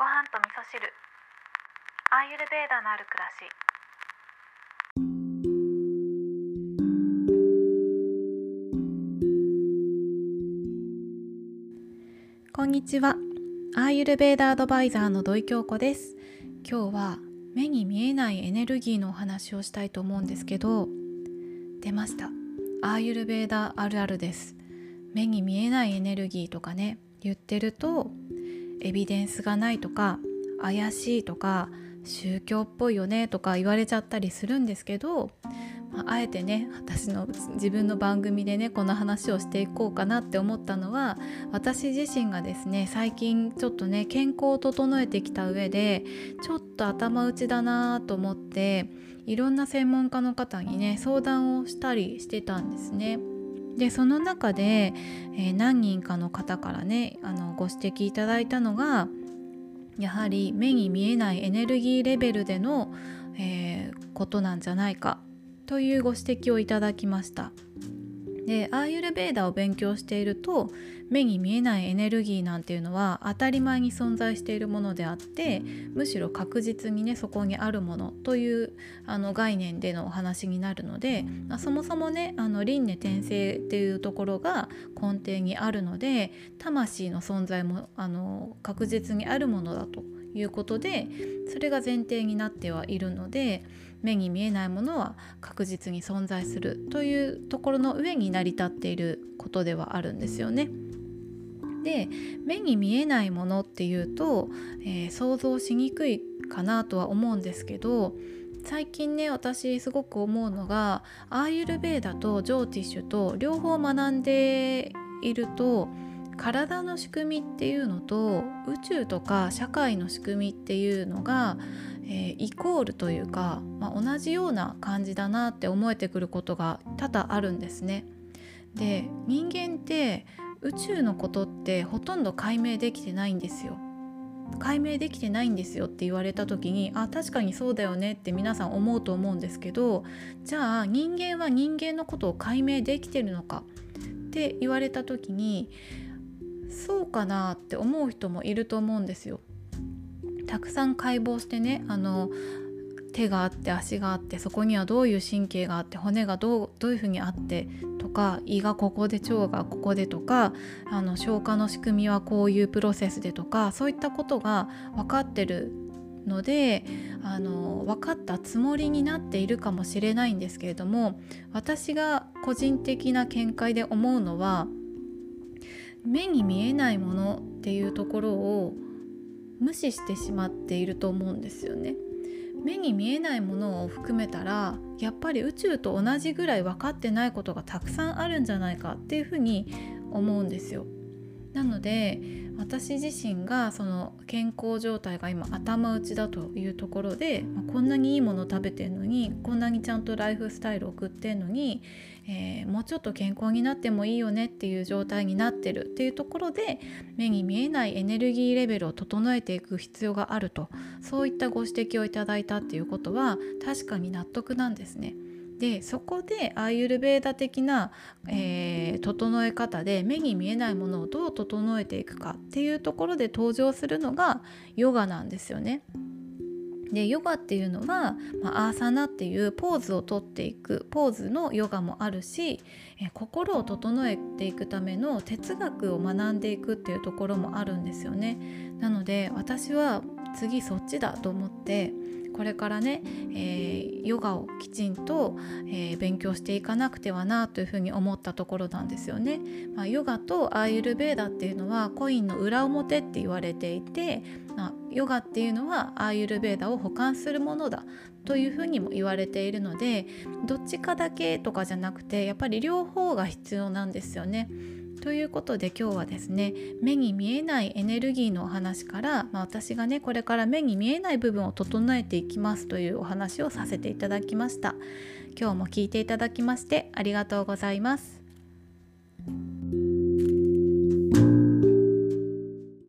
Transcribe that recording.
ご飯と味噌汁。アーユルベーダのある暮らし。こんにちは。アーユルベーダアドバイザーの土井京子です。今日は目に見えないエネルギーのお話をしたいと思うんですけど出ました。アーユルベーダあるあるです。目に見えないエネルギーとかね言ってるとエビデンスがないとか怪しいとか宗教っぽいよねとか言われちゃったりするんですけど、まあ、あえてね私の自分の番組でねこの話をしていこうかなって思ったのは私自身がですね最近ちょっとね健康を整えてきた上でちょっと頭打ちだなと思っていろんな専門家の方にね相談をしたりしてたんですね。でその中で、えー、何人かの方からねあのご指摘いただいたのがやはり目に見えないエネルギーレベルでの、えー、ことなんじゃないかというご指摘をいただきました。でアーユルベーダーを勉強していると目に見えないエネルギーなんていうのは当たり前に存在しているものであってむしろ確実にねそこにあるものというあの概念でのお話になるので、そもそもねあの輪廻転生っていうところが根底にあるので魂の存在もあの確実にあるものだということでそれが前提になってはいるので目に見えないものは確実に存在するというところの上に成り立っていることではあるんですよね。で目に見えないものっていうと、えー、想像しにくいかなとは思うんですけど最近ね私すごく思うのがアーユルベーダとジョーティッシュと両方学んでいると体の仕組みっていうのと宇宙とか社会の仕組みっていうのが、えー、イコールというか、まあ、同じような感じだなって思えてくることが多々あるんですね。で人間って宇宙のことってほとんど解明できてないんですよ。解明できてないんですよって言われた時にあ確かにそうだよねって皆さん思うと思うんですけどじゃあ人間は人間のことを解明できてるのかって言われた時にそうかなって思う人もいると思うんですよ。たくさん解剖してねあの手があって足があってそこにはどういう神経があって骨がどうどういうふうにあってとか胃がここで腸がここでとかあの消化の仕組みはこういうプロセスでとかそういったことが分かってるのであの分かったつもりになっているかもしれないんですけれども私が個人的な見解で思うのは目に見えないものっていうところを無視してしまっていると思うんですよね。目に見えないものを含めたらやっぱり宇宙と同じぐらい分かってないことがたくさんあるんじゃないかっていうふうに思うんですよ。なので私自身がその健康状態が今頭打ちだというところで、ま、こんなにいいもの食べてるのにこんなにちゃんとライフスタイル送ってんのに、えー、もうちょっと健康になってもいいよねっていう状態になってるっていうところで目に見えないエネルギーレベルを整えていく必要があるとそういったご指摘をいただいたっていうことは確かに納得なんですね。でそこでアーユルベーダ的な、えー、整え方で目に見えないものをどう整えていくかっていうところで登場するのがヨガなんですよね。でヨガっていうのは、まあ、アーサナっていうポーズをとっていくポーズのヨガもあるしえ心を整えていくための哲学を学んでいくっていうところもあるんですよね。なので私は次そっちだと思ってこれからね、えー、ヨガをきちんと、えー、勉強していかなくてはなというふうに思ったところなんですよね。まあ、ヨガとアーユルベーダっていうのはコインの裏表って言われていて、まあ、ヨガっていうのはアーユルベーダを補完するものだというふうにも言われているのでどっちかだけとかじゃなくてやっぱり両方が必要なんですよね。ということで今日はですね目に見えないエネルギーのお話から、まあ、私がねこれから目に見えない部分を整えていきますというお話をさせていただきました。今日も聞いていただきましてありがとうございます。